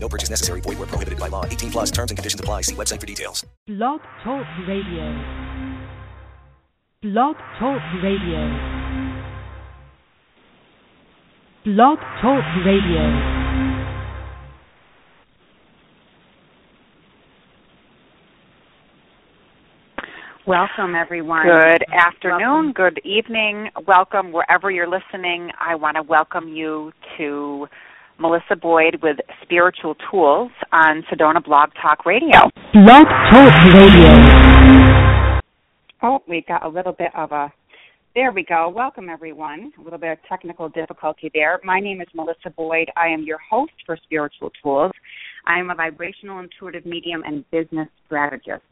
No purchase necessary. Void where prohibited by law. 18 plus terms and conditions apply. See website for details. Blog Talk Radio. Blog Talk Radio. Blog Talk Radio. Welcome, everyone. Good afternoon, good evening. Welcome wherever you're listening. I want to welcome you to Melissa Boyd with Spiritual Tools on Sedona Blog Talk Radio. Blog Talk Radio. Oh, we got a little bit of a. There we go. Welcome, everyone. A little bit of technical difficulty there. My name is Melissa Boyd. I am your host for Spiritual Tools. I am a vibrational intuitive medium and business strategist.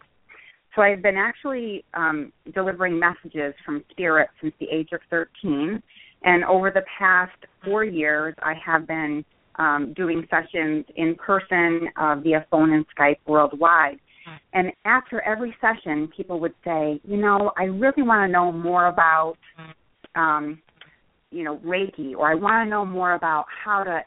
So I've been actually um, delivering messages from spirit since the age of 13. And over the past four years, I have been um, doing sessions in person uh, via phone and Skype worldwide. And after every session, people would say, you know, I really want to know more about, um, you know, Reiki, or I want to know more about how to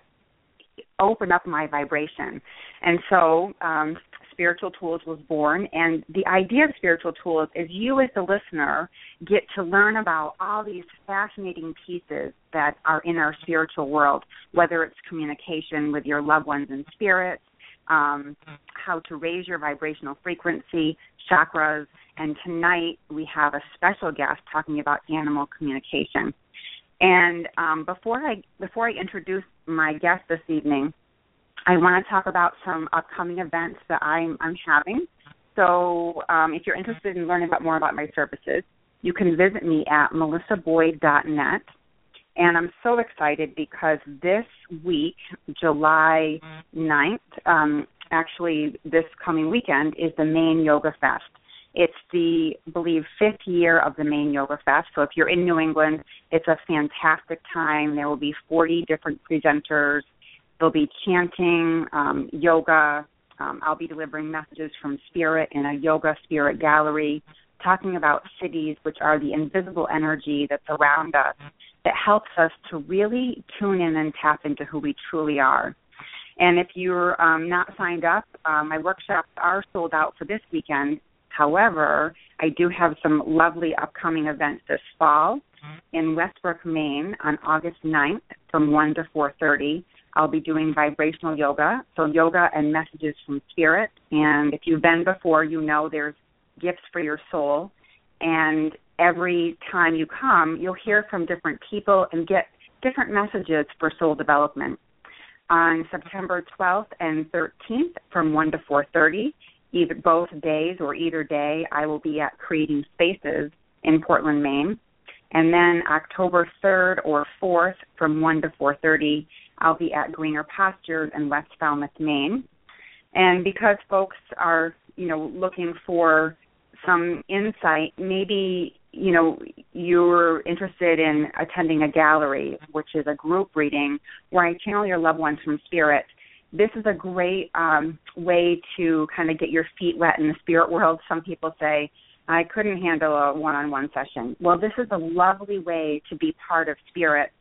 open up my vibration. And so um, Spiritual Tools was born. And the idea of Spiritual Tools is you, as the listener, get to learn about all these fascinating pieces that are in our spiritual world, whether it's communication with your loved ones and spirits, um, how to raise your vibrational frequency, chakras, and tonight we have a special guest talking about animal communication. And um, before I before I introduce my guest this evening, I want to talk about some upcoming events that I'm, I'm having. So um, if you're interested in learning about more about my services, you can visit me at melissaboyd.net. And I'm so excited because this week, July 9th, um, actually this coming weekend, is the Maine Yoga Fest. It's the, I believe, fifth year of the Maine Yoga Fest. So if you're in New England, it's a fantastic time. There will be 40 different presenters There'll be chanting, um, yoga. Um, I'll be delivering messages from spirit in a yoga spirit gallery, talking about cities, which are the invisible energy that's around us that helps us to really tune in and tap into who we truly are. And if you're um, not signed up, uh, my workshops are sold out for this weekend. However, I do have some lovely upcoming events this fall in Westbrook, Maine on August 9th from 1 to 4:30 I'll be doing vibrational yoga, so yoga and messages from spirit. And if you've been before, you know there's gifts for your soul. And every time you come, you'll hear from different people and get different messages for soul development. On September 12th and 13th from 1 to 4:30, either both days or either day, I will be at Creating Spaces in Portland, Maine. And then October 3rd or 4th from 1 to 4:30, I'll be at Greener Pastures in West Falmouth, Maine. And because folks are, you know, looking for some insight, maybe, you know, you're interested in attending a gallery, which is a group reading where I channel your loved ones from spirit. This is a great um, way to kind of get your feet wet in the spirit world. Some people say, I couldn't handle a one on one session. Well, this is a lovely way to be part of spirit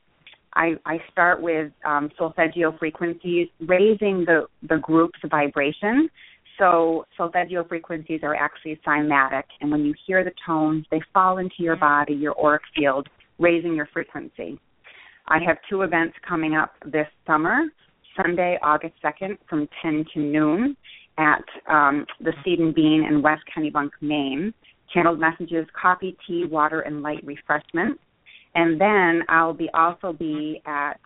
I, I start with um, solfeggio frequencies, raising the, the group's vibration. So solfeggio frequencies are actually cymatic, and when you hear the tones, they fall into your body, your auric field, raising your frequency. I have two events coming up this summer. Sunday, August 2nd, from 10 to noon at um, the Seed and Bean in West Kennebunk, Maine. Channeled messages, coffee, tea, water, and light refreshments. And then I'll be also be at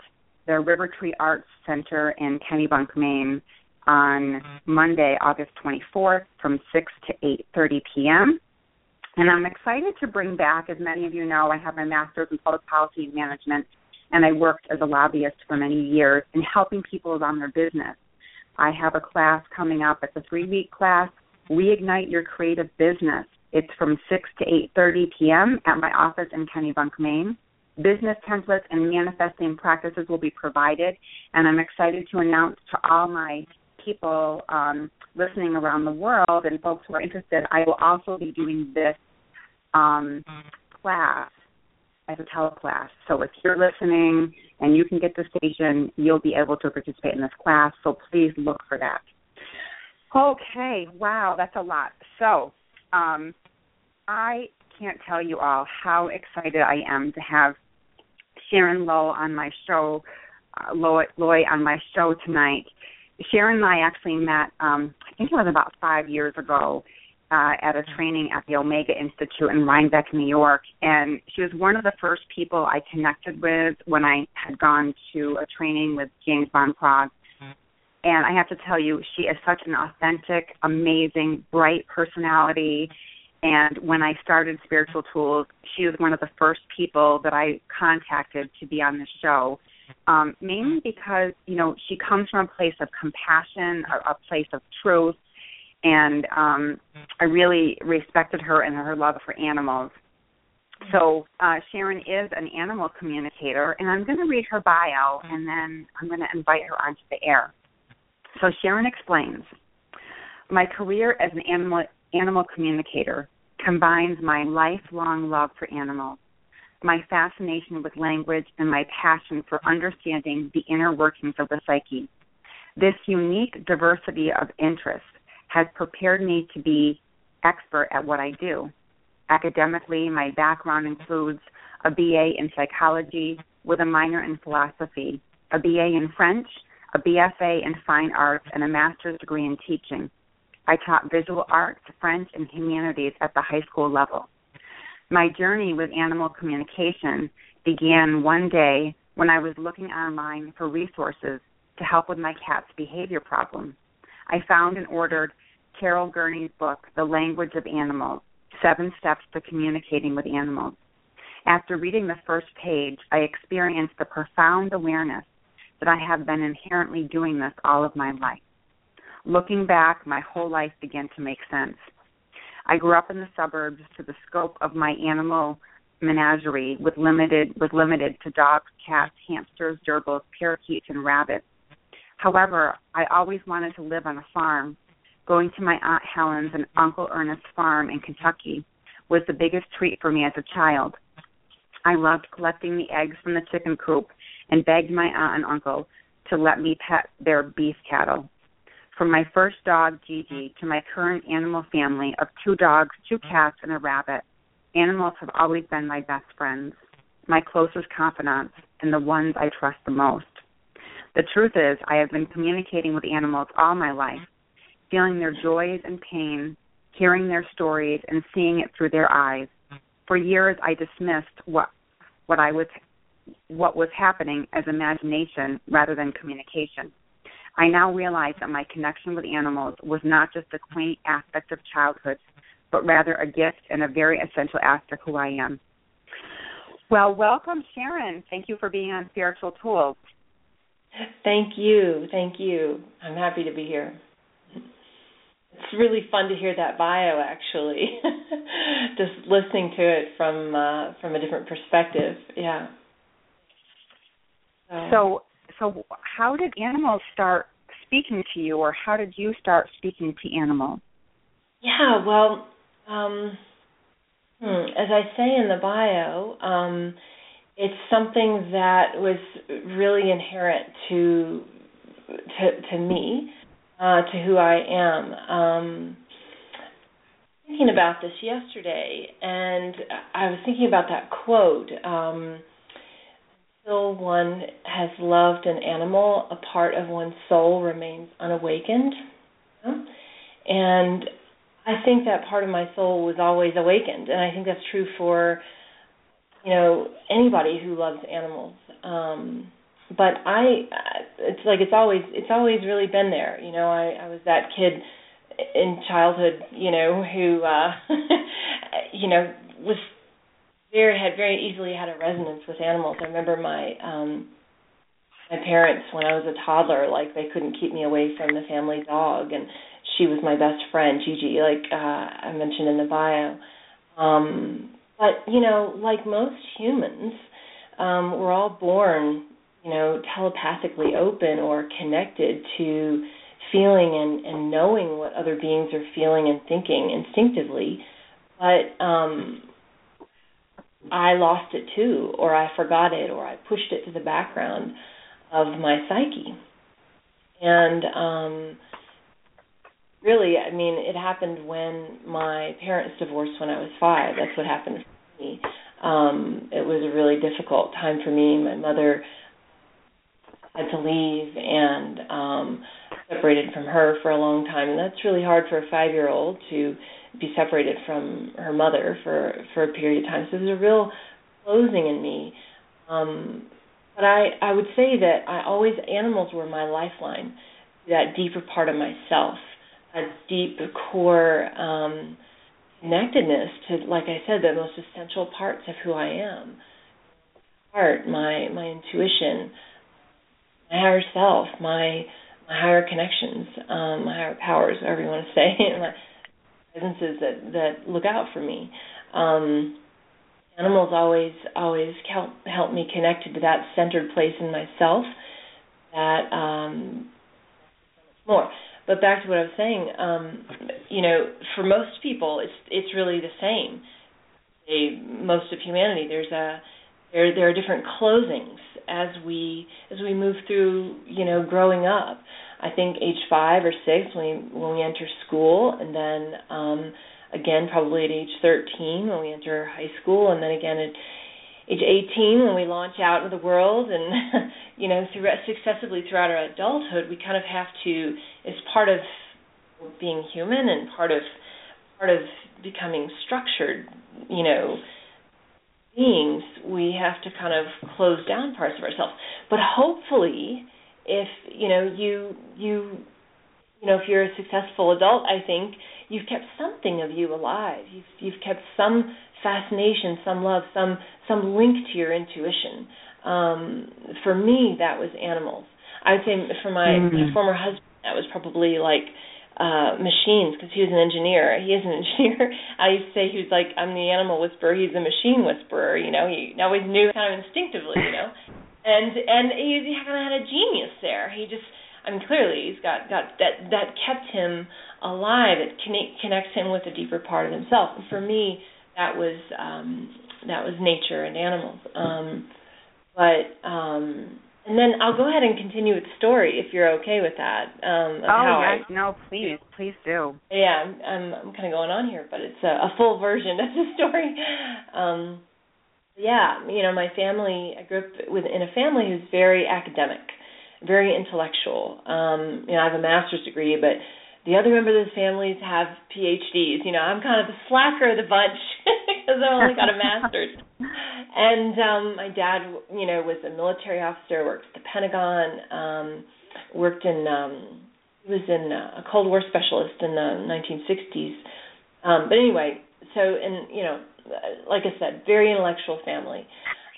the River Tree Arts Center in Kennebunk, Maine on Monday, August 24th from 6 to 8:30 p.m. And I'm excited to bring back, as many of you know, I have my master's in public policy and management, and I worked as a lobbyist for many years in helping people run their business. I have a class coming up. It's a three-week class Reignite Your Creative Business. It's from 6 to 8:30 p.m. at my office in Kennebunk, Maine. Business templates and manifesting practices will be provided, and I'm excited to announce to all my people um, listening around the world and folks who are interested, I will also be doing this um, class as a teleclass. So if you're listening and you can get the station, you'll be able to participate in this class. So please look for that. Okay, wow, that's a lot. So um, I can't tell you all how excited I am to have Sharon Low on my show, uh, Loy, Loy on my show tonight. Sharon and I actually met, um, I think it was about five years ago, uh, at a training at the Omega Institute in Rhinebeck, New York. And she was one of the first people I connected with when I had gone to a training with James Van Praagh. And I have to tell you, she is such an authentic, amazing, bright personality. And when I started Spiritual Tools, she was one of the first people that I contacted to be on the show. Um, mainly because, you know, she comes from a place of compassion, a, a place of truth, and um, I really respected her and her love for animals. So uh, Sharon is an animal communicator, and I'm going to read her bio, and then I'm going to invite her onto the air. So Sharon explains, my career as an animal animal communicator combines my lifelong love for animals, my fascination with language, and my passion for understanding the inner workings of the psyche. This unique diversity of interests has prepared me to be expert at what I do. Academically, my background includes a BA in psychology with a minor in philosophy, a BA in French, a BFA in fine arts, and a master's degree in teaching. I taught visual arts, French, and humanities at the high school level. My journey with animal communication began one day when I was looking online for resources to help with my cat's behavior problem. I found and ordered Carol Gurney's book, The Language of Animals Seven Steps to Communicating with Animals. After reading the first page, I experienced the profound awareness that I have been inherently doing this all of my life. Looking back, my whole life began to make sense. I grew up in the suburbs, to the scope of my animal menagerie was limited was limited to dogs, cats, hamsters, gerbils, parakeets, and rabbits. However, I always wanted to live on a farm Going to my Aunt Helen's and Uncle Ernest's farm in Kentucky was the biggest treat for me as a child. I loved collecting the eggs from the chicken coop and begged my aunt and uncle to let me pet their beef cattle. From my first dog, Gigi, to my current animal family of two dogs, two cats, and a rabbit, animals have always been my best friends, my closest confidants, and the ones I trust the most. The truth is, I have been communicating with animals all my life, feeling their joys and pain, hearing their stories, and seeing it through their eyes. For years, I dismissed what what I was what was happening as imagination rather than communication. I now realize that my connection with animals was not just a quaint aspect of childhood, but rather a gift and a very essential aspect of who I am. Well, welcome, Sharon. Thank you for being on Spiritual Tools. Thank you. Thank you. I'm happy to be here it's really fun to hear that bio actually just listening to it from uh from a different perspective yeah so so how did animals start speaking to you or how did you start speaking to animals yeah well um hmm, as i say in the bio um it's something that was really inherent to to to me uh, to who I am. Um, thinking about this yesterday, and I was thinking about that quote. Um, Until one has loved an animal, a part of one's soul remains unawakened. And I think that part of my soul was always awakened, and I think that's true for you know anybody who loves animals. Um, but I it's like it's always it's always really been there. You know, I I was that kid in childhood, you know, who uh you know was very had very easily had a resonance with animals. I remember my um my parents when I was a toddler, like they couldn't keep me away from the family dog and she was my best friend, Gigi, like uh, I mentioned in the bio. Um, but you know, like most humans, um, we're all born, you know, telepathically open or connected to feeling and, and knowing what other beings are feeling and thinking instinctively. But um, I lost it too, or I forgot it, or I pushed it to the background of my psyche. And um, really, I mean, it happened when my parents divorced when I was five. That's what happened for me. Um, it was a really difficult time for me. My mother had to leave and um separated from her for a long time and that's really hard for a five year old to be separated from her mother for for a period of time. So there's a real closing in me. Um but i i would say that i always animals were my lifeline that deeper part of myself a deep core um connectedness to like i said the most essential parts of who i am. Heart my my intuition my higher self my my higher connections, um, my higher powers, whatever you want to say, presences that that look out for me. Um, animals always always help help me connected to that centered place in myself. That um, more. But back to what I was saying, um, you know, for most people, it's it's really the same. They, most of humanity, there's a there there are different closings as we as we move through you know growing up i think age five or six when we when we enter school and then um again probably at age 13 when we enter high school and then again at age 18 when we launch out into the world and you know through successively throughout our adulthood we kind of have to as part of being human and part of part of becoming structured you know beings, we have to kind of close down parts of ourselves. But hopefully, if you know you you you know if you're a successful adult, I think you've kept something of you alive. You've you've kept some fascination, some love, some some link to your intuition. Um, for me, that was animals. I would say for my, mm-hmm. my former husband, that was probably like uh machines because he was an engineer. He is an engineer. I used to say he was like I'm the animal whisperer, he's the machine whisperer, you know, he always knew kind of instinctively, you know. And and he, he kind of had a genius there. He just I mean clearly he's got got that that kept him alive. It connect, connects him with a deeper part of himself. And for me that was um that was nature and animals. Um but um and then I'll go ahead and continue with the story if you're okay with that. Um, oh yes, I, no, please, please do. Yeah, I'm I'm, I'm kind of going on here, but it's a, a full version of the story. Um, yeah, you know, my family. I grew up with in a family who's very academic, very intellectual. Um, you know, I have a master's degree, but the other members of the families have PhDs. You know, I'm kind of the slacker of the bunch because I only got a master's. and um my dad you know was a military officer worked at the pentagon um worked in um he was in uh, a cold war specialist in the 1960s um but anyway so and you know like i said very intellectual family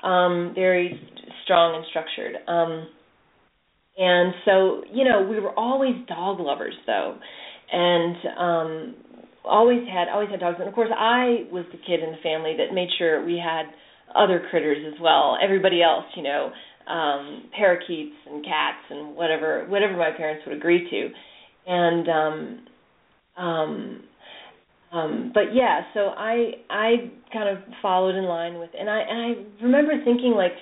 um very strong and structured um and so you know we were always dog lovers though and um always had always had dogs and of course I was the kid in the family that made sure we had other critters as well. Everybody else, you know, um parakeets and cats and whatever whatever my parents would agree to. And um um um but yeah, so I I kind of followed in line with and I and I remember thinking like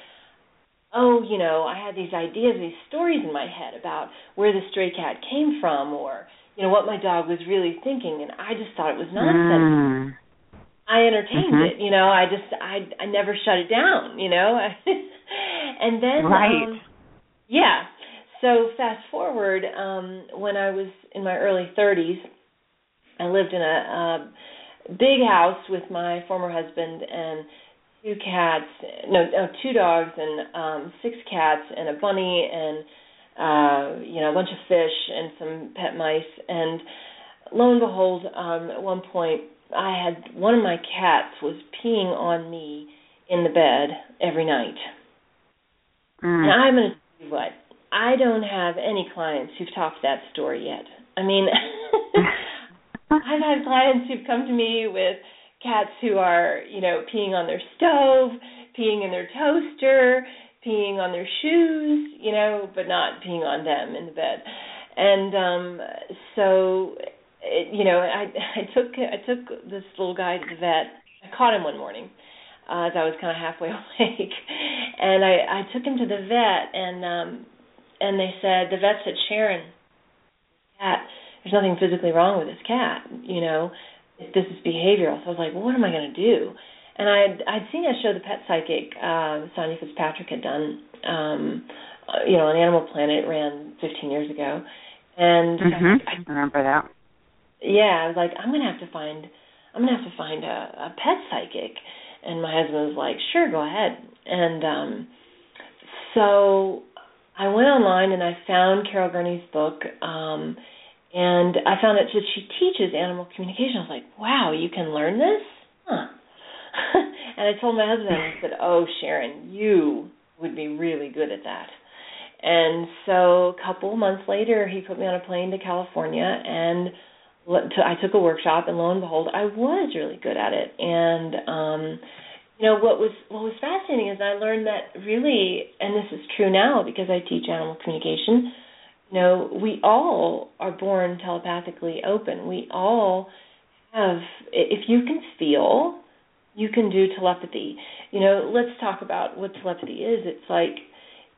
oh, you know, I had these ideas, these stories in my head about where the stray cat came from or you know what my dog was really thinking and I just thought it was nonsense. Mm. I entertained mm-hmm. it, you know. I just I I never shut it down, you know. and then right. um yeah. So fast forward um when I was in my early 30s, I lived in a, a big house with my former husband and two cats, no, no two dogs and um six cats and a bunny and uh, you know, a bunch of fish and some pet mice. And lo and behold, um, at one point, I had one of my cats was peeing on me in the bed every night. Mm. And I'm going to tell you what, I don't have any clients who've talked that story yet. I mean, I've had clients who've come to me with cats who are, you know, peeing on their stove, peeing in their toaster, peeing on their shoes, you know, but not peeing on them in the bed. And um so it, you know, I I took I took this little guy to the vet. I caught him one morning uh, as I was kind of halfway awake, and I I took him to the vet, and um and they said the vet said Sharon, cat, there's nothing physically wrong with this cat, you know, this is behavioral. So I was like, well, what am I going to do? And I had I'd seen a show the Pet Psychic uh, Sonya Fitzpatrick had done, um, uh, you know, on Animal Planet. It ran 15 years ago, and mm-hmm. I, I remember that. Yeah, I was like, I'm gonna have to find, I'm gonna have to find a, a pet psychic, and my husband was like, sure, go ahead. And um, so I went online and I found Carol Gurney's book, um, and I found out that she teaches animal communication. I was like, wow, you can learn this, huh? and I told my husband, I said, oh, Sharon, you would be really good at that. And so a couple months later, he put me on a plane to California, and I took a workshop, and lo and behold, I was really good at it. And um, you know what was what was fascinating is I learned that really, and this is true now because I teach animal communication. You know, we all are born telepathically open. We all have, if you can feel, you can do telepathy. You know, let's talk about what telepathy is. It's like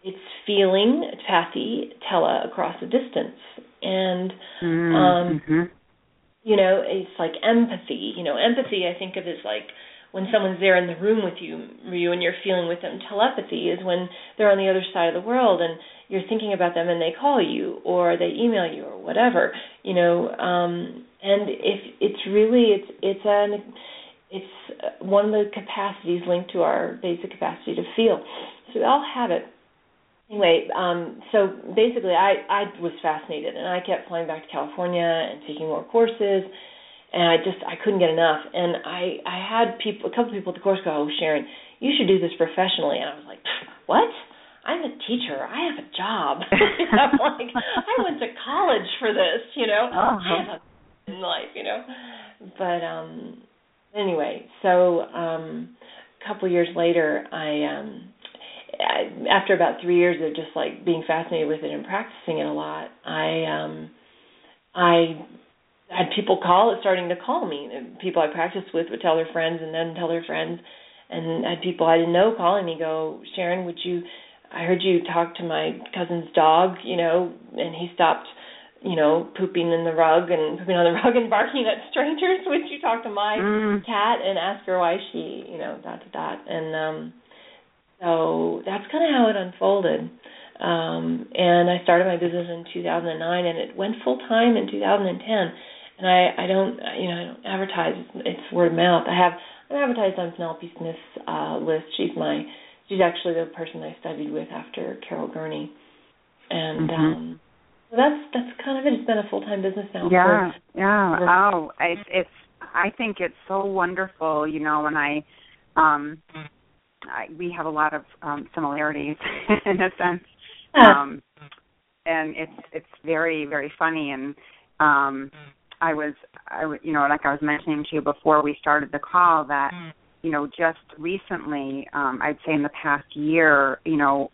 it's feeling, pathy, tele across a distance, and Mm, um, mm-hmm. you know, it's like empathy. You know, empathy I think of as like when someone's there in the room with you, you and you're feeling with them. Telepathy is when they're on the other side of the world and you're thinking about them and they call you or they email you or whatever. You know, um, and if it's really it's it's an it's one of the capacities linked to our basic capacity to feel. So we all have it. Anyway, um, so basically, I I was fascinated, and I kept flying back to California and taking more courses and I just I couldn't get enough. And I I had people a couple people at the course go, "Oh, Sharon, you should do this professionally." And I was like, "What? I'm a teacher. I have a job. I'm like, I went to college for this, you know. Uh-huh. I have a in life, you know." But um anyway, so um a couple years later, I um I, after about 3 years of just like being fascinated with it and practicing it a lot, I um I had people call it starting to call me. People I practiced with would tell their friends and then tell their friends and I had people I didn't know calling me go, Sharon, would you I heard you talk to my cousin's dog, you know, and he stopped, you know, pooping in the rug and pooping on the rug and barking at strangers. Would you talk to my Mm. cat and ask her why she, you know, dot dot dot. And um so that's kind of how it unfolded. Um and I started my business in 2009 and it went full time in 2010 and I I don't you know I don't advertise it's word of mouth. I have I'm advertised on Penelope Smith's uh, list. She's my she's actually the person I studied with after Carol Gurney, and Mhm. um, so that's that's kind of it. It's been a full time business now. Yeah, for- yeah. for- Oh, it's it's. I think it's so wonderful, you know, and I, um, I, we have a lot of um similarities in a sense, um, and it's it's very very funny and um I was I you know like I was mentioning to you before we started the call that you know just recently um I'd say in the past year you know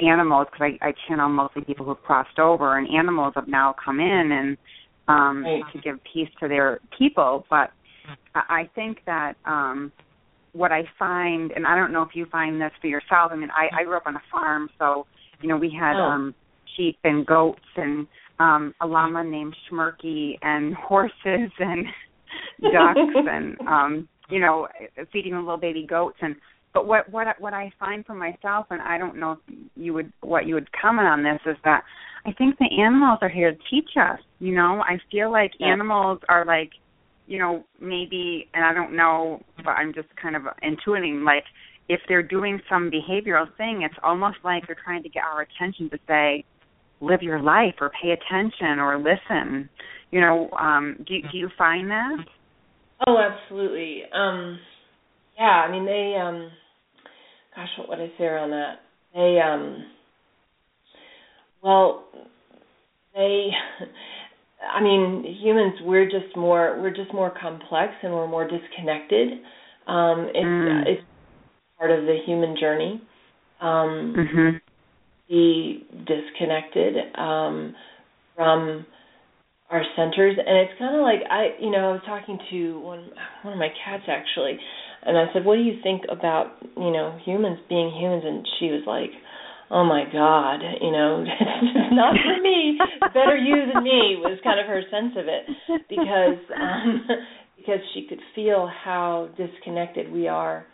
animals because I I channel mostly people who've crossed over and animals have now come in and um Right. to give peace to their people but I I think that um what I find and I don't know if you find this for yourself I mean I I grew up on a farm so you know we had Oh. um sheep and goats and um a llama named Schmirky and horses and ducks and um you know feeding the little baby goats and but what what I- what I find for myself and I don't know if you would what you would comment on this is that I think the animals are here to teach us you know I feel like Yeah. animals are like you know maybe and I don't know but I'm just kind of intuiting like if they're doing some behavioral thing it's almost like they're trying to get our attention to say live your life or pay attention or listen you know um do do you find that Oh, absolutely. Um yeah, I mean they um gosh, what would I say on that? They um well they I mean, humans we're just more we're just more complex and we're more disconnected. Um, it's Mm. it's part of the human journey. Um, Mhm. Be disconnected um, from our centers, and it's kind of like I, you know, I was talking to one one of my cats actually, and I said, "What do you think about you know humans being humans?" And she was like, "Oh my God, you know, it's not for me. Better you than me." Was kind of her sense of it because um, because she could feel how disconnected we are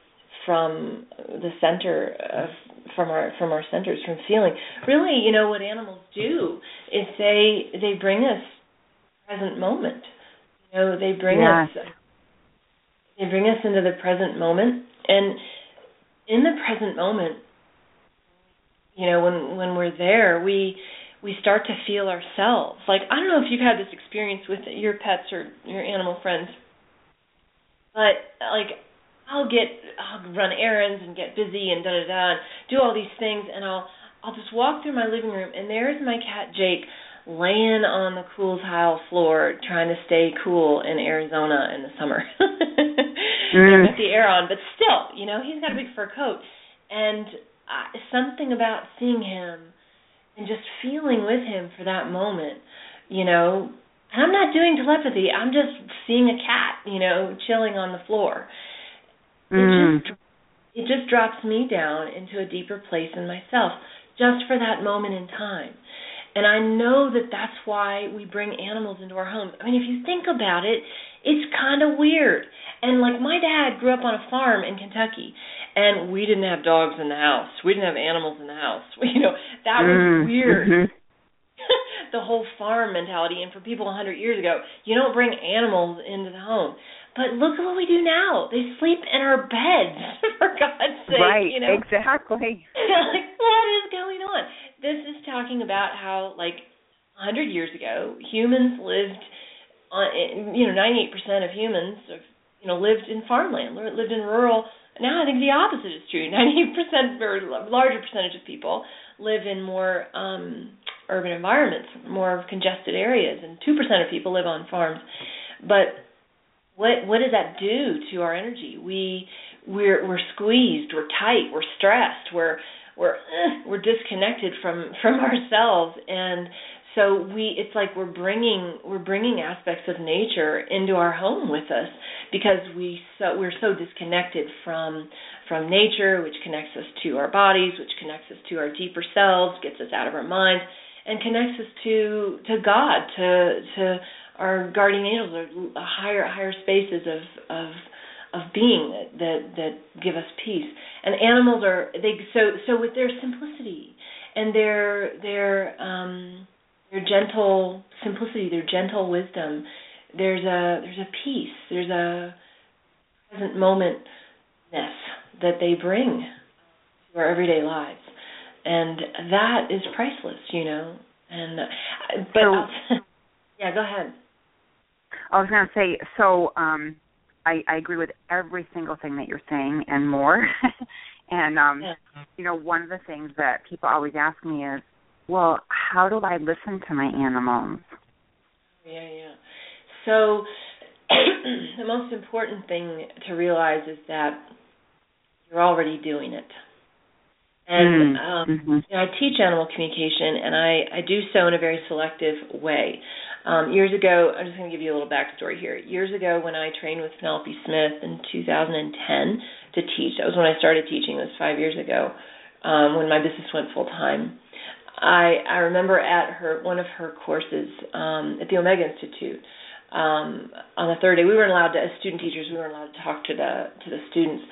from the center of from our from our centers from feeling really you know what animals do is they they bring us present moment. You know they bring Yes. us they bring us into the present moment. And in the present moment you know when when we're there we we start to feel ourselves. Like i don't know if you've had this experience with your pets or your animal friends but like I'll get I'll run errands and get busy and da da da and do all these things and I'll I'll just walk through my living room and there's my cat Jake laying on the cool tile floor trying to stay cool in Arizona in the summer. Mm. With the air on, but still, you know, he's got a big fur coat and uh, something about seeing him and just feeling with him for that moment, you know, and I'm not doing telepathy. I'm just seeing a cat, you know, chilling on the floor it Mm. just it just drops me down into a deeper place in myself just for that moment in time. And i know that that's why we bring animals into our homes. I mean if you think about it it's kind of weird. And like my dad grew up on a farm in kentucky and we didn't have dogs in the house. We didn't have animals in the house. You know that was Mm. weird. Mhm. the whole farm mentality. And for people a hundred years ago you don't bring animals into the home but look at what we do now. They sleep in our beds for god's sake Right. you know? Exactly. like what is going on? This is talking about how like a hundred years ago humans lived on you know ninety eight percent of humans you know lived in farmland lived in rural. Now i think the opposite is true. ninety eight percent or larger percentage of people live in more um urban environments more congested areas and two percent of people live on farms. But what what does that do to our energy? We we're we're squeezed we're tight we're stressed we're we're eh, we're disconnected from from ourselves. And so we it's like we're bringing we're bringing aspects of nature into our home with us because we so we're so disconnected from from nature which connects us to our bodies which connects us to our deeper selves gets us out of our minds and connects us to to God to to our guardian angels or higher higher spaces of of of being that, that that give us peace. And animals are they so so with their simplicity and their their um their gentle simplicity, their gentle wisdom, there's a there's a peace, there's a present momentness that they bring to our everyday lives. And that is priceless, you know. And uh, but So- yeah, go ahead. I was going to say, so um, I, I agree with every single thing that you're saying and more. and um, you know, one of the things that people always ask me is, well, how do I listen to my animals? Yeah, yeah. So the most important thing to realize is that you're already doing it. And Mm, um, mhm. you know, I teach animal communication, and I, I do so in a very selective way. Um, years ago, I'm just going to give you a little backstory here. Years ago, when I trained with Penelope Smith in 2010 to teach, that was when I started teaching. It was five years ago, um, when my business went full time. I I remember at her one of her courses um, at the Omega Institute. Um, on the third day, we weren't allowed to, as student teachers, we weren't allowed to talk to the to the students.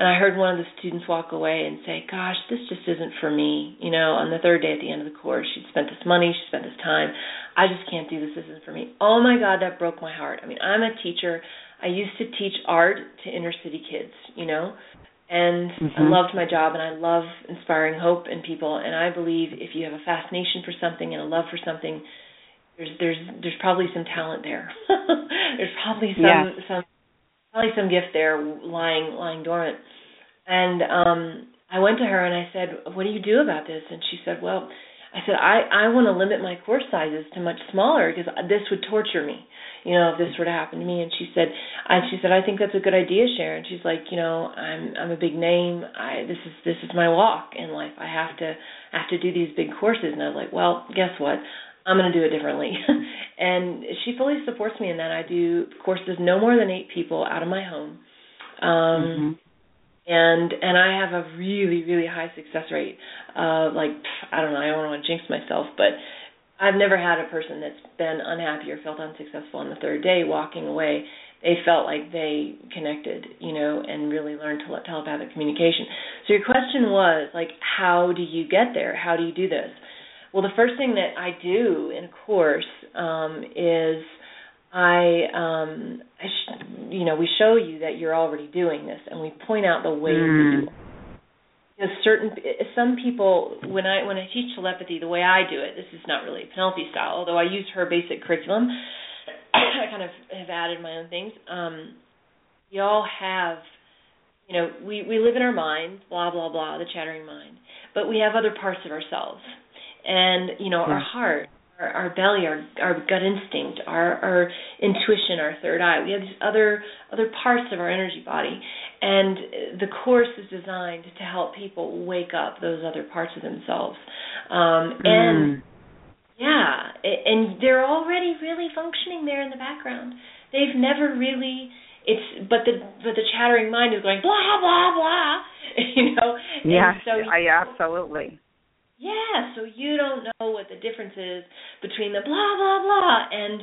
And I heard one of the students walk away and say, "Gosh, this just isn't for me." You know, on the third day at the end of the course, she'd spent this money, she spent this time. I just can't do this. This isn't for me. Oh my God, that broke my heart. I mean, I'm a teacher. I used to teach art to inner city kids. You know, and I Mhm. loved my job and I love inspiring hope in people and I believe if you have a fascination for something and a love for something there's there's there's probably some talent there. there's probably some Yes. some probably some gift there lying lying dormant. And um I went to her and I said, "What do you do about this?" And she said, "Well, I said I I want to limit my course sizes to much smaller because this would torture me, you know, if this were to happen to me. And she said, I she said I think that's a good idea, Sharon. She's like, you know, I'm I'm a big name. I this is this is my walk in life. I have to I have to do these big courses. And I was like, well, guess what? I'm going to do it differently. and she fully supports me in that. I do courses no more than eight people out of my home. Um, mm-hmm. And and I have a really really high success rate. Uh, like I don't know, I don't want to jinx myself, but I've never had a person that's been unhappy or felt unsuccessful on the third day walking away. They felt like they connected, you know, and really learned to telepathic communication. So your question was like, how do you get there? How do you do this? Well, the first thing that I do in a course um, is I, um, I sh- you know, we show you that you're already doing this, and we point out the ways mm. to do it. Because certain, some people, when I when I teach telepathy, the way I do it, this is not really Penelope style, although I use her basic curriculum. I kind of have added my own things. Um, we all have, you know, we we live in our mind, blah blah blah, the chattering mind, but we have other parts of ourselves and you know yeah. our heart our, our belly our our gut instinct our our intuition our third eye. We have these other other parts of our energy body. And the course is designed to help people wake up those other parts of themselves. Um mm. and yeah and they're already really functioning there in the background. They've never really it's but the but the chattering mind is going blah blah blah you know? Yeah so I, absolutely yeah, so you don't know what the difference is between the blah blah blah and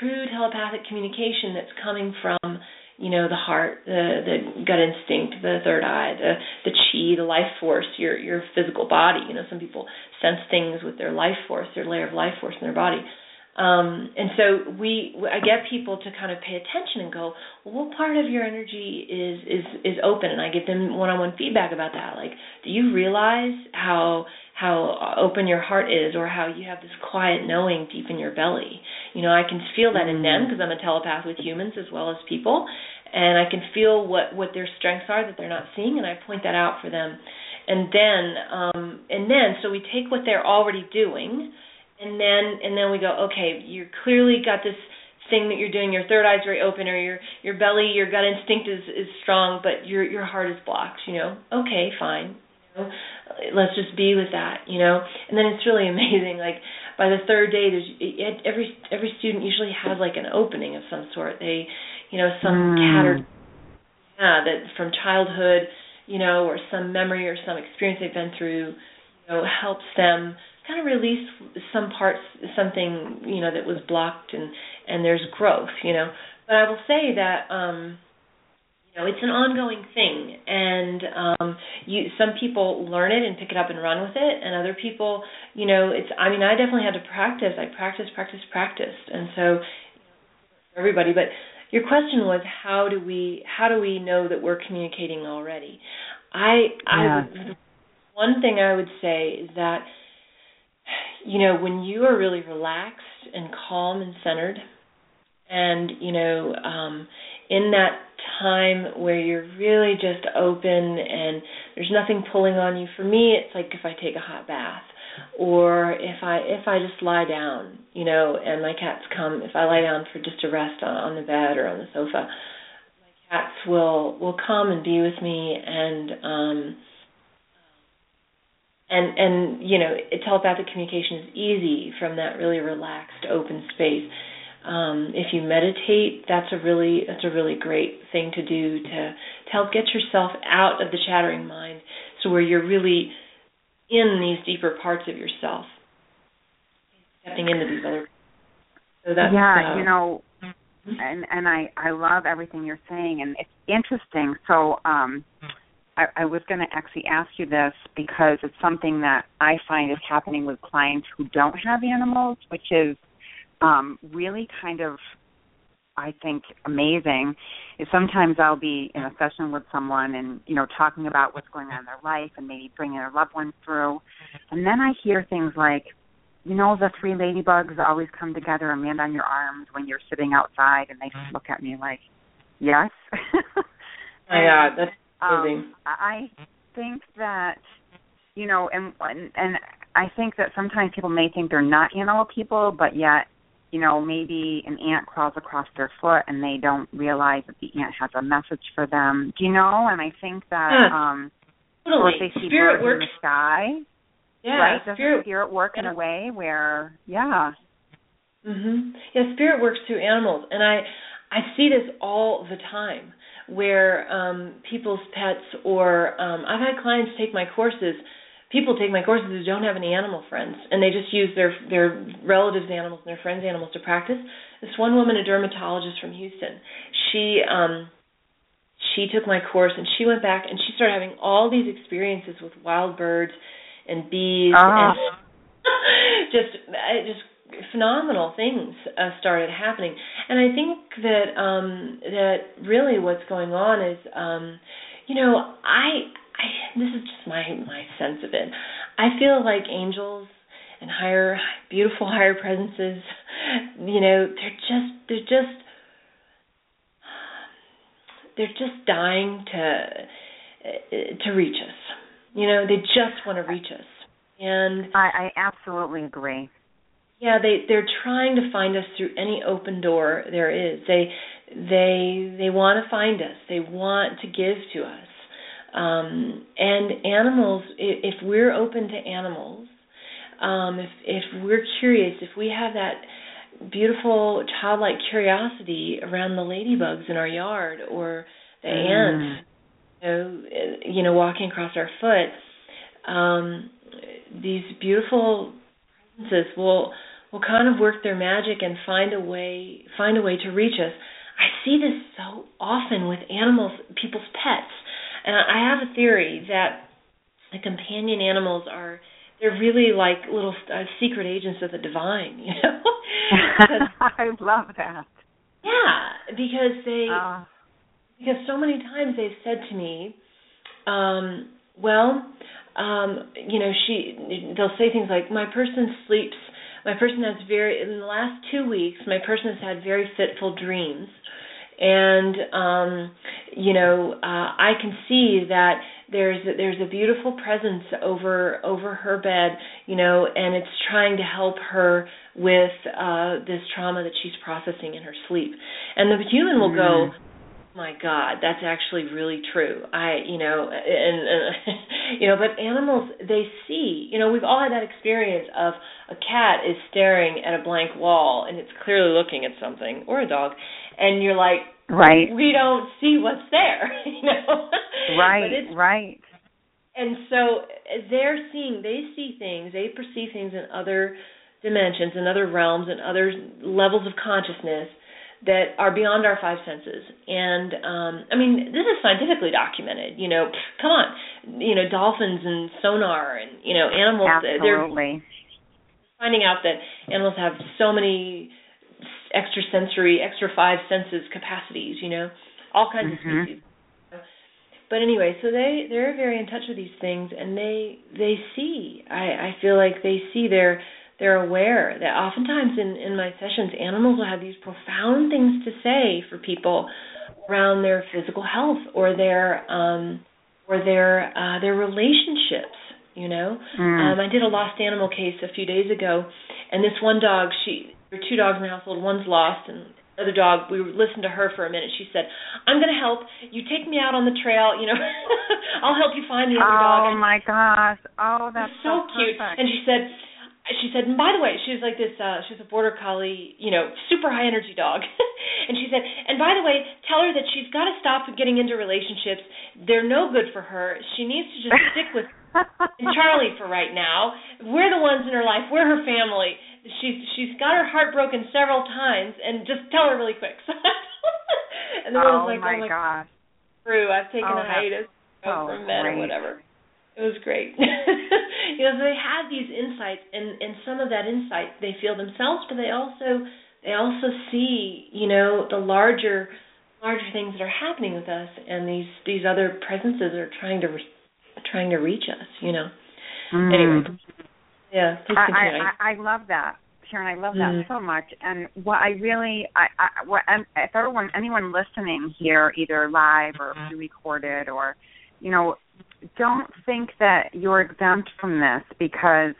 true telepathic communication that's coming from, you know, the heart, the the gut instinct, the third eye, the the chi, the life force, your your physical body. You know, some people sense things with their life force, their layer of life force in their body. Um, and so we, I get people to kind of pay attention and go, well, what part of your energy is is is open? And I give them one-on-one feedback about that. Like, do you realize how how open your heart is or how you have this quiet knowing deep in your belly. You know, I can feel that in them because. I'm a telepath with humans as well as people and I can feel what what their strengths are that they're not seeing and I point that out for them. And then um and then so we take what they're already doing and then and then we go, okay, you're clearly got this thing that you're doing, your third eye's very open or your your belly, your gut instinct is is strong, but your your heart is blocked, you know. Okay, fine. You know, let's just be with that, you know. And then it's really amazing. Like by the third day, there's every every student usually has like an opening of some sort. They, you know, some mm. cat or yeah, that from childhood, you know, or some memory or some experience they've been through, you know, helps them kind of release some parts, something you know that was blocked, and and there's growth, you know. But I will say that. um know it's an ongoing thing and um you some people learn it and pick it up and run with it and other people you know it's i mean i definitely had to practice. I practiced practiced practiced and so everybody. But your question was how do we how do we know that we're communicating already? I yeah. i one thing i would say is that you know when you are really relaxed and calm and centered and you know um in that time where you're really just open and there's nothing pulling on you. For me, it's like if I take a hot bath or if I if I just lie down, you know, and my cats come, if I lie down for just a rest on, on the bed or on the sofa, my cats will will come and be with me and um and and you know, telepathic communication is easy from that really relaxed open space um, if you meditate, that's a really that's a really great thing to do to to help get yourself out of the chattering mind, so where you're really in these deeper parts of yourself, stepping into these other. So that's yeah, uh, you know, and and I I love everything you're saying, and it's interesting. So um, I, I was going to actually ask you this because it's something that I find is happening with clients who don't have animals, which is um, really kind of I think amazing is sometimes I'll be in a session with someone and you know talking about what's going on in their life and maybe bringing their loved one through, and then I hear things like, you know, the three ladybugs always come together and land on your arms when you're sitting outside, and they just look at me like, yes. yeah, that's amazing. Um, I think that you know, and and I think that sometimes people may think they're not animal people, but yet, you know, maybe an ant crawls across their foot and they don't realize that the ant has a message for them. Do you know? And I think that Yeah. um Totally. if they see Spirit birds works. in the sky, Yeah, right? Doesn't spirit spirit work in yeah. a way where yeah. Mhm. Yeah, spirit works through animals, and I I see this all the time where um people's pets or um I've had clients take my courses. People take my courses who don't have any animal friends, and they just use their their relatives' animals and their friends' animals to practice. This one woman, a dermatologist from Houston, she um she took my course and she went back and she started having all these experiences with wild birds and bees Ah. and just just phenomenal things uh, started happening and i think that um that really what's going on is um you know i i this is just my my sense of it i feel like angels and higher beautiful higher presences you know they're just they're just they're just dying to to reach us you know they just want to reach us and I, I absolutely agree. yeah, they they're trying to find us through any open door there is. They they they want to find us. They want to give to us. Um, and animals, if we're open to animals, um, if if we're curious, if we have that beautiful childlike curiosity around the ladybugs in our yard or the ants, you know, eh, you know, walking across our foot, um, these beautiful presences will will kind of work their magic and find a way find a way to reach us. I see this so often with animals, people's pets, and I have a theory that the companion animals are they're really like little uh, secret agents of the divine, you know. I love that. yeah, because they Uh, because so many times they've said to me, um, well, um, you know, she they'll say things like, My person sleeps my person has very in the last two weeks, my person has had very fitful dreams. And um, you know, uh, I can see that there's there's a beautiful presence over over her bed, you know, and it's trying to help her with uh this trauma that she's processing in her sleep. And the human will go, my god that's actually really true i you know and, and you know but animals they see you know we've all had that experience of a cat is staring at a blank wall and it's clearly looking at something or a dog and you're like right. we don't see what's there you know Right. right. and so they're seeing they see things they perceive things in other dimensions in other realms and other levels of consciousness that are beyond our five senses and um i mean this is scientifically documented you know come on you know dolphins and sonar and you know animals they're Absolutely. finding out that animals have so many extrasensory extra five senses capacities you know all kinds Mhm. of species but anyway so they they're very in touch with these things and they they see i i feel like they see they're they're aware that oftentimes in in my sessions animals will have these profound things to say for people around their physical health or their um or their uh their relationships you know Mm. um i did a lost animal case a few days ago and this one dog she there are two dogs in the household one's lost and the other dog we listened to her for a minute she said i'm going to help you take me out on the trail you know i'll help you find the other dog oh my gosh. Oh, that's it's so, cute. perfect. And she said, she said, and by the way, she was like this. uh She was a border collie, you know, super high energy dog. and she said, and by the way, tell her that she's got to stop getting into relationships. They're no good for her. She needs to just stick with Charlie for right now. We're the ones in her life. We're her family. She's she's got her heart broken several times, and just tell her really quick. and the oh woman's like, my oh my gosh. through. I've taken Oh, a hiatus so from men or whatever. It was great. you know, they have these insights, and and some of that insight they feel themselves, but they also they also see you know the larger larger things that are happening with us, and these these other presences are trying to re- trying to reach us. You know. Mm. Anyway, yeah. I. I I I love that, Sharon. I love that Mm. so much. And what I really, I, I what and if everyone, anyone listening here, either live or pre-recorded, or you know, don't think that you're exempt from this because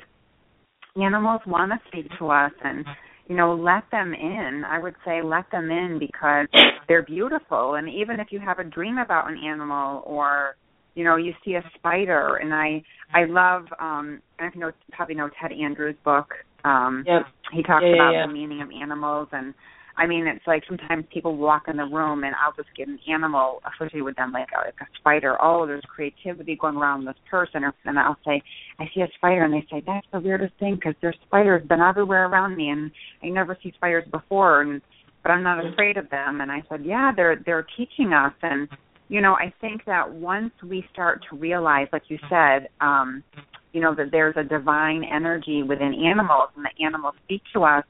animals want to speak to us and you know let them in i would say let them in because they're beautiful and even if you have a dream about an animal or you know you see a spider and i i love um i don't know you probably know ted andrews book um Yep. he talks Yeah, yeah, about yeah. the meaning of animals and I mean, it's like sometimes people walk in the room and I'll just get an animal, especially with them, like a, like a spider. Oh, there's creativity going around this person, or and I'll say, I see a spider, and they say that's the weirdest thing because there's spiders been everywhere around me, and I never see spiders before, and but I'm not afraid of them. And I said, yeah, they're they're teaching us, and you know, I think that once we start to realize, like you said, um, you know, that there's a divine energy within animals, and the animals speak to us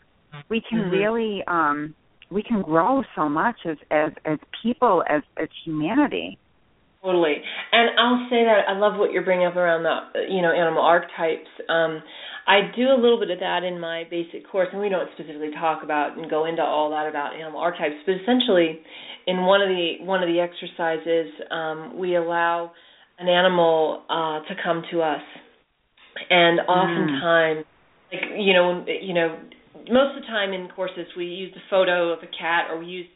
we can Mhm. really um we can grow so much as as as people as as humanity Totally. And I'll say that I love what you're bringing up around the, you know, animal archetypes. Um, I do a little bit of that in my basic course, and we don't specifically talk about and go into all that about animal archetypes. But essentially, in one of the one of the exercises, um, we allow an animal uh, to come to us, and oftentimes, like you know, you know, most of the time in courses we use a photo of a cat or we use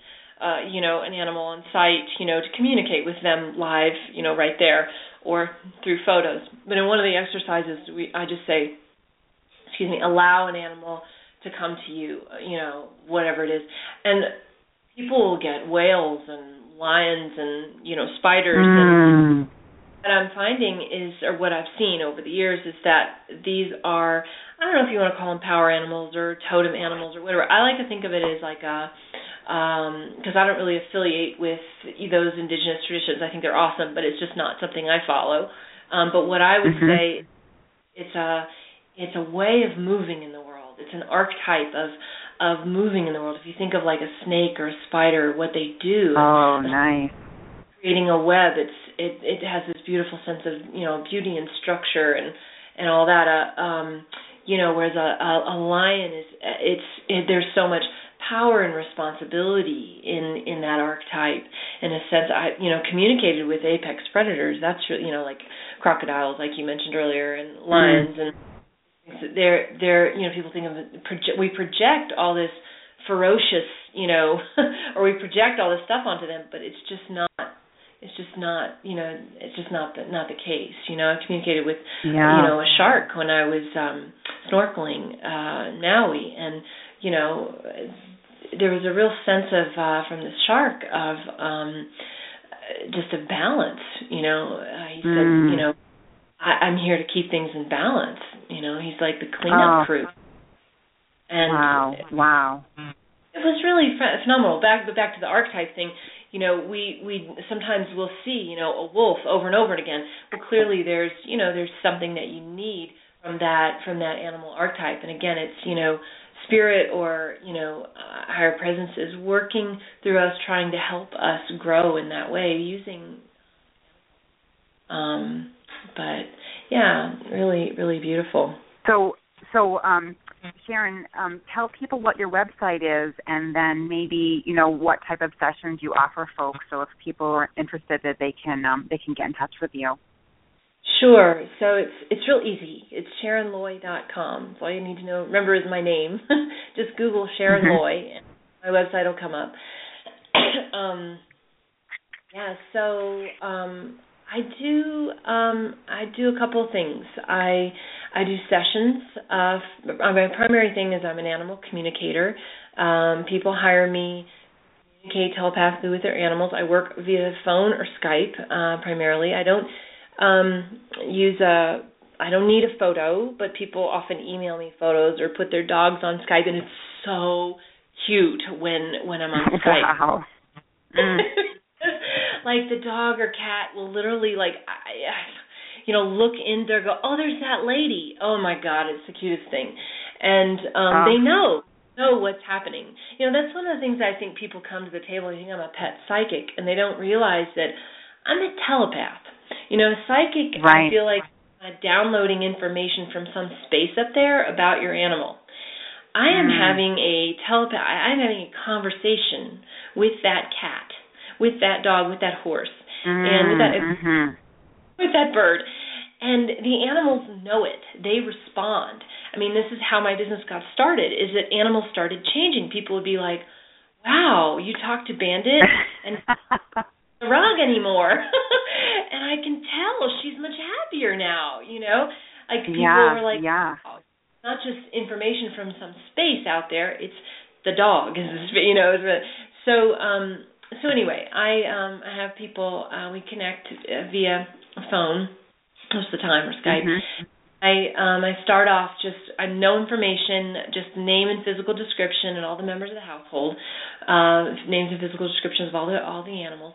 uh, you know, an animal on site, you know, to communicate with them live, you know, right there or through photos. But in one of the exercises, we I just say, excuse me, allow an animal to come to you, you know, whatever it is, and people will get whales and lions and you know spiders and Mm. What I'm finding is, or what I've seen over the years, is that these are, I don't know if you want to call them power animals or totem animals or whatever. I like to think of it as like a, because I don't really affiliate with those indigenous traditions. I think they're awesome, but it's just not something I follow. Um, but what I would Mhm. say, it's a, it's a way of moving in the world. It's an archetype of of moving in the world. If you think of like a snake or a spider, what they do oh nice creating a web it's it it has this beautiful sense of you know beauty and structure and and all that uh, um you know whereas a a, a lion is it's it, there's so much power and responsibility in in that archetype. In a sense i you know communicated with apex predators that's really you know like crocodiles like you mentioned earlier and lions and they're they're you know people think of proje- we project all this ferocious you know or we project all this stuff onto them but it's just not it's just not you know it's just not the not the case you know i communicated with yeah you know a shark when i was um snorkeling uh Maui and you know there was a real sense of uh from the shark of um just a balance you know uh, he said Mm. you know I, i'm here to keep things in balance you know he's like the Oh. cleanup crew and wow wow it was really ph- phenomenal. Back, but back to the archetype thing. You know, we we sometimes we'll see you know a wolf over and over and again. But clearly, there's you know there's something that you need from that from that animal archetype. And again, it's you know spirit or you know uh, higher presence is working through us, trying to help us grow in that way using. Um, but yeah, really really beautiful. so so um sharon um tell people what your website is and then maybe you know what type of sessions you offer folks so if people are interested that they can um they can get in touch with you Sure. So it's it's real easy. It's SharonLoy.com. That's all you need to know. Remember is my name. Just Google Sharon Mhm. Loy, and my website will come up. um, yeah. So um, I do um, I do a couple of things. I I do sessions. Uh, my primary thing is I'm an animal communicator. Um, people hire me to communicate telepathically with their animals. I work via phone or Skype uh, primarily. I don't um, use a I don't need a photo, but people often email me photos or put their dogs on Skype, and it's so cute when when I'm on Skype. wow Mm. Like the dog or cat will literally like I, you know look in there go oh there's that lady oh my god it's the cutest thing and um Oh. they know know what's happening you know that's one of the things i think people come to the table and think i'm a pet psychic and they don't realize that i'm a telepath you know a psychic Right. i feel like uh, downloading information from some space up there about your animal I am Mm. having a telepath. I'm having a conversation with that cat, with that dog, with that horse, and with that Mhm. with that bird, and the animals know it. They respond. I mean, this is how my business got started. Is that animals started changing. People would be like, "Wow, you talk to Bandit and the rug anymore," and I can tell she's much happier now. You know, like people yeah, were like, yeah. "Wow, not just information from some space out there. It's the dog is you know. So um so anyway, I um I have people uh we connect uh, via phone most of the time or Skype. Mhm. I um I start off just I no information, just name and physical description and all the members of the household, uh names and physical descriptions of all the all the animals.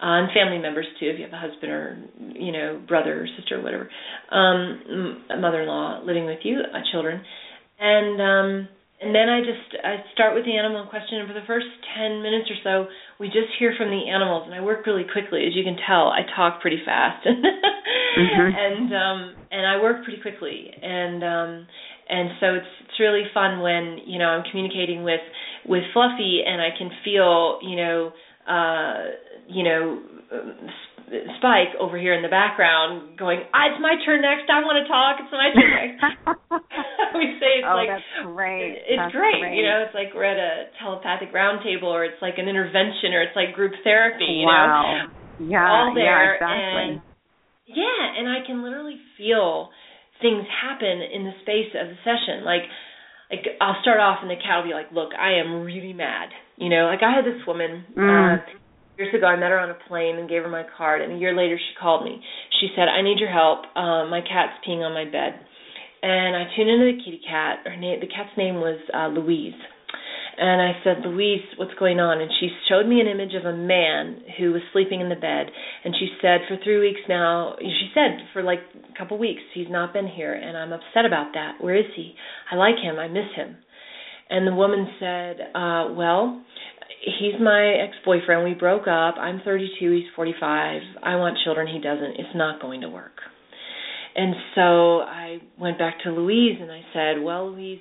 Uh, and family members too, if you have a husband or you know brother or sister or whatever, um, mother-in-law living with you, uh, children, and um, and then I just I start with the animal in question, and for the first ten minutes or so, we just hear from the animals, and I work really quickly, as you can tell. I talk pretty fast, Mhm. and um, and I work pretty quickly, and um, and so it's it's really fun when you know I'm communicating with with Fluffy, and I can feel you know uh, you know. Spike over here in the background going, ah, it's my turn next. I want to talk. It's my turn next. we say it's oh, like that's great. it's That's great, you know. It's like we're at a telepathic roundtable, or it's like an intervention, or it's like group therapy. You wow. know, Yeah. all there, yeah, exactly. and yeah, and I can literally feel things happen in the space of the session. Like, like I'll start off, and the cat will be like, "Look, I am really mad." You know, like I had this woman. Mm. Uh, years ago I met her on a plane and gave her my card and a year later she called me. She said, "I need your help. Um my cat's peeing on my bed." And I tuned into the kitty cat. Her name the cat's name was uh Louise. And I said, "Louise, what's going on?" And she showed me an image of a man who was sleeping in the bed and she said, "For 3 weeks now, she said for like a couple weeks he's not been here and I'm upset about that. Where is he? I like him. I miss him." And the woman said, uh, well, he's my ex-boyfriend. We broke up. I'm 32. He's 45. I want children. He doesn't. It's not going to work. And so I went back to Louise and I said, "Well, Louise,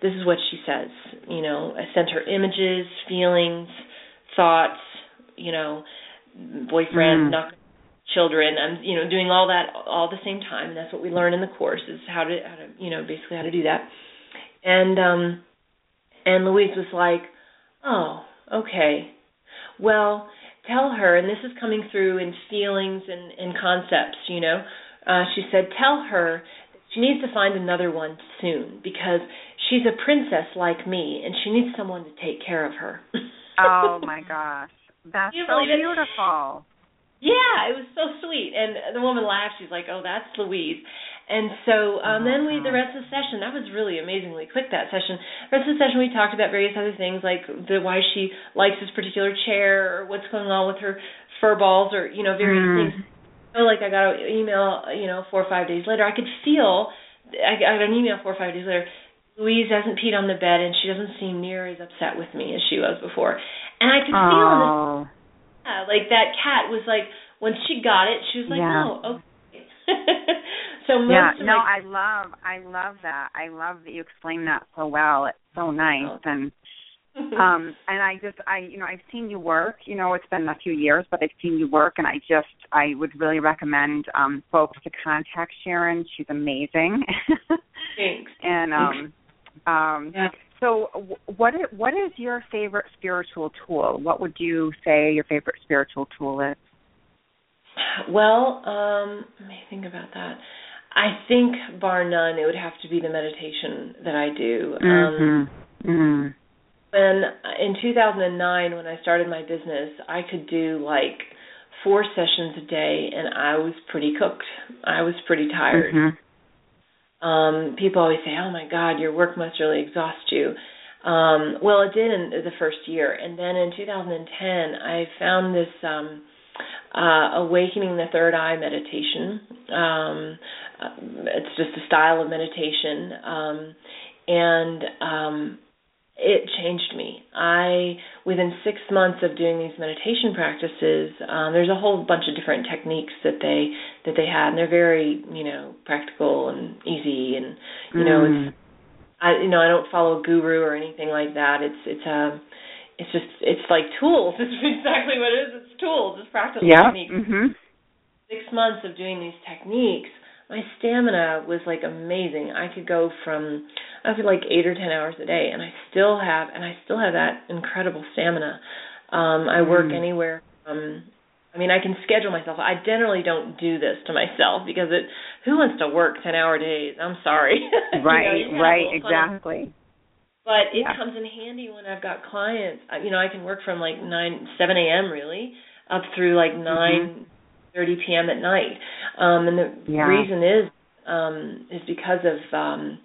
this is what she says. You know, I sent her images, feelings, thoughts. You know, boyfriend, Mm. not children. I'm, you know, doing all that all at the same time. And that's what we learn in the course is how to, how to, you know, basically how to do that. And um, and Louise was like, "Oh, okay. Well, tell her, and this is coming through in feelings and, and concepts, you know. Uh, she said, tell her she needs to find another one soon because she's a princess like me and she needs someone to take care of her. oh my gosh. That's so believe it? beautiful. Yeah, it was so sweet. And the woman laughed. She's like, "Oh, that's Louise." And so um, then we, the rest of the session, that was really amazingly quick. That session, the rest of the session, we talked about various other things like the why she likes this particular chair, or what's going on with her fur balls, or you know various Mm. things. So like I got an email, you know, four or five days later. I could feel. I got an email four or five days later. Louise hasn't peed on the bed, and she doesn't seem near as upset with me as she was before. And I could feel in this Oh. yeah, like that cat was like when she got it, she was like, Yeah. "Oh, okay." so most Yeah, no, my I love I love that. I love that you explain that so well. It's so nice Oh. and um and I just I you know I've seen you work, you know, it's been a few years, but I've seen you work and I just I would really recommend um folks to contact Sharon. She's amazing. Thanks. and um um Yeah. so wh- what is, what is your favorite spiritual tool? What would you say your favorite spiritual tool is? Well, um, let me think about that. I think, bar none, it would have to be the meditation that I do. Um, Mhm. Mhm. when in 2009, when I started my business, I could do like four sessions a day, and I was pretty cooked. I was pretty tired. Mhm. um people always say oh my god your work must really exhaust you um well it did in the first year and then in 2010 i found this um uh awakening the third eye meditation um it's just a style of meditation um and um it changed me. I within six months of doing these meditation practices, um, there's a whole bunch of different techniques that they that they had, and they're very you know practical and easy, and you know Mm. it's I you know I don't follow a guru or anything like that. It's it's um it's just it's like tools. It's exactly what it is. It's tools. It's practical Yeah. techniques Mhm. six months of doing these techniques, my stamina was like amazing. I could go from I could like eight or ten hours a day, and I still have and I still have that incredible stamina. Um, I work mm. anywhere. Um, I mean, I can schedule myself. I generally don't do this to myself because it. Who wants to work ten hour days? I'm sorry. Right, you know, right, exactly. But it yeah. comes in handy when I've got clients. You know, I can work from like nine, seven a.m. really up through like mm-hmm. nine thirty p.m. at night. Um, and the yeah. reason is um, is because of um,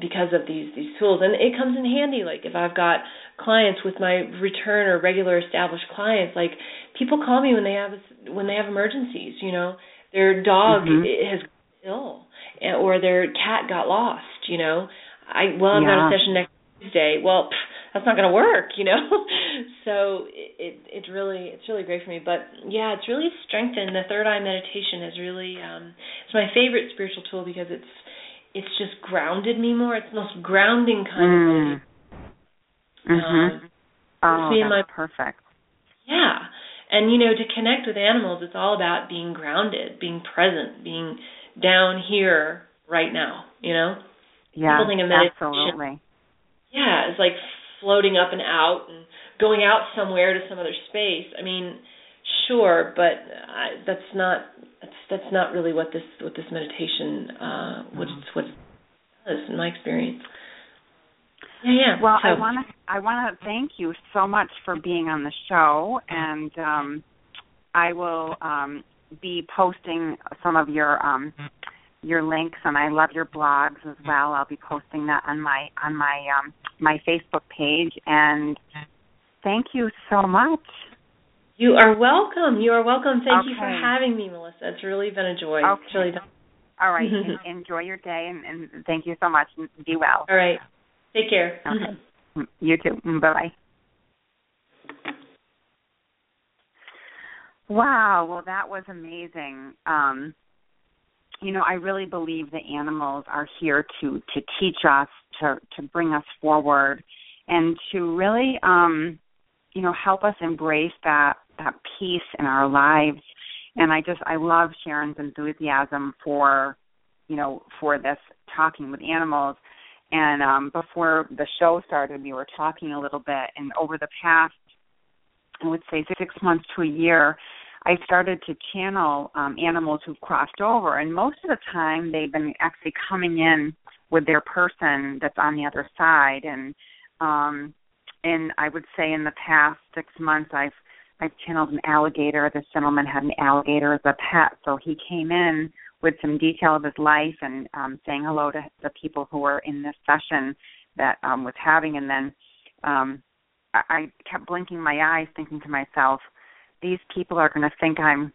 because of these these tools, and it comes in handy. Like if I've got clients with my return or regular established clients, like people call me when they have when they have emergencies. You know, their dog mm-hmm. has ill, or their cat got lost. You know, I well I've yeah. got a session next Tuesday. Well. Pff, that's not going to work, you know. so it, it it really it's really great for me. But yeah, it's really strengthened. The third eye meditation is really um it's my favorite spiritual tool because it's it's just grounded me more. It's the most grounding kind mm. of Mhm. Um, oh, that's my, perfect. Yeah. And you know, to connect with animals, it's all about being grounded, being present, being down here right now, you know? Yeah, think of meditation, absolutely. Yeah, it's like floating up and out and going out somewhere to some other space. I mean, sure, but I, that's not that's that's not really what this what this meditation uh what it's what it does in my experience. Yeah, yeah. Well, so. I want to I want to thank you so much for being on the show, and um, I will um, be posting some of your um, your links, and I love your blogs as well. I'll be posting that on my on my um, my Facebook page, and thank you so much. You are welcome. You are welcome. Thank okay. you for having me, Melissa. It's really been a joy. Okay. It's really. All right. Enjoy your day, and, and thank you so much. Be well. All right. Take care. Okay. You too. Bye bye. Wow, well that was amazing. Um you know, I really believe the animals are here to to teach us, to to bring us forward and to really um you know, help us embrace that that peace in our lives. And I just I love Sharon's enthusiasm for you know, for this talking with animals. And um before the show started we were talking a little bit and over the past I would say six months to a year, I started to channel um, animals who've crossed over, and most of the time they've been actually coming in with their person that's on the other side. And um, and I would say in the past six months, I've I've channeled an alligator. This gentleman had an alligator as a pet, so he came in with some detail of his life and um, saying hello to the people who were in this session that um, was having, and then um, I, I kept blinking my eyes, thinking to myself these people are going to think I'm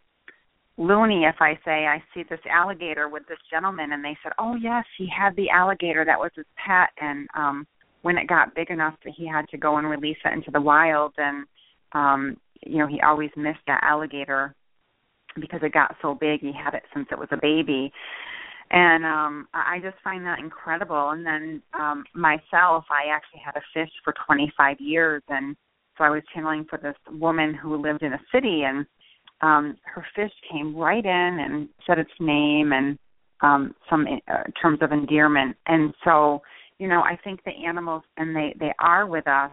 loony if I say I see this alligator with this gentleman and they said, "Oh yes, he had the alligator that was his pet and um when it got big enough that he had to go and release it into the wild and um you know, he always missed that alligator because it got so big. He had it since it was a baby." And um I just find that incredible. And then um myself, I actually had a fish for 25 years and so I was channeling for this woman who lived in a city, and um, her fish came right in and said its name and um, some uh, terms of endearment. And so, you know, I think the animals, and they they are with us,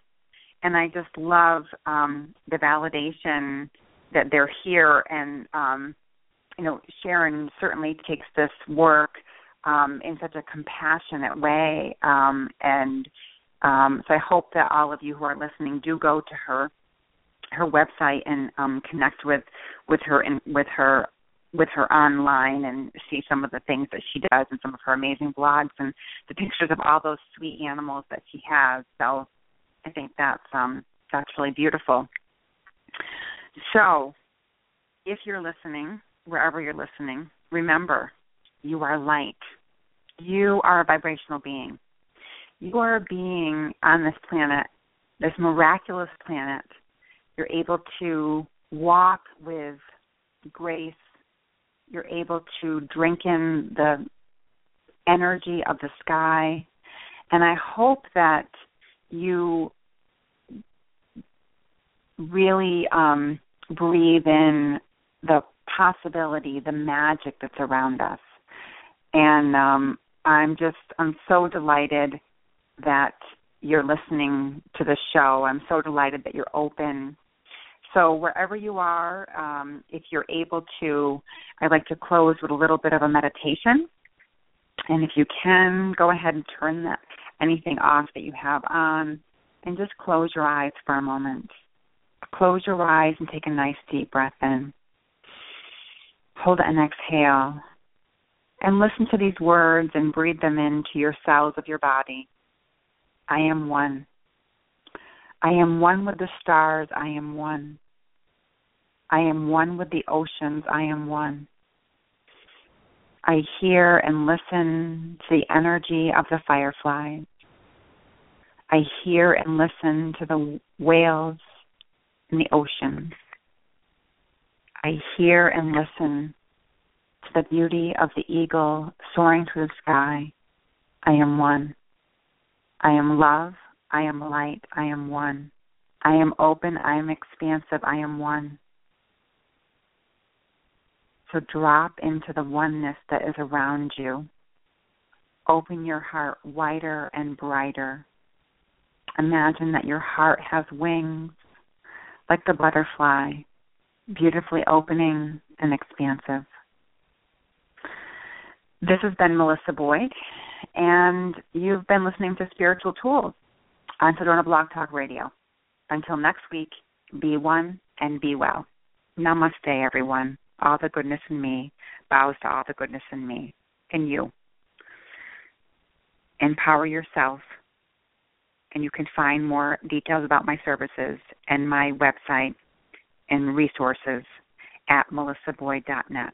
and I just love um, the validation that they're here. And um, you know, Sharon certainly takes this work um, in such a compassionate way, um, and um, so I hope that all of you who are listening do go to her her website and um, connect with with her in, with her with her online and see some of the things that she does and some of her amazing blogs and the pictures of all those sweet animals that she has. So I think that's um that's really beautiful. So if you're listening, wherever you're listening, remember you are light. You are a vibrational being you are a being on this planet, this miraculous planet. You're able to walk with grace. You're able to drink in the energy of the sky. And I hope that you really um, breathe in the possibility, the magic that's around us. And um, I'm just, I'm so delighted that you're listening to the show. I'm so delighted that you're open. So, wherever you are, um, if you're able to, I'd like to close with a little bit of a meditation. And if you can, go ahead and turn that anything off that you have on and just close your eyes for a moment. Close your eyes and take a nice deep breath in. Hold an exhale and listen to these words and breathe them into your cells of your body. I am one. I am one with the stars. I am one. I am one with the oceans. I am one. I hear and listen to the energy of the fireflies. I hear and listen to the whales in the ocean. I hear and listen to the beauty of the eagle soaring through the sky. I am one. I am love. I am light. I am one. I am open. I am expansive. I am one. So drop into the oneness that is around you. Open your heart wider and brighter. Imagine that your heart has wings like the butterfly, beautifully opening and expansive. This has been Melissa Boyd, and you've been listening to Spiritual Tools on Sedona Blog Talk Radio. Until next week, be one and be well. Namaste, everyone. All the goodness in me bows to all the goodness in me, in you. Empower yourself and you can find more details about my services and my website and resources at melissaboyd.net.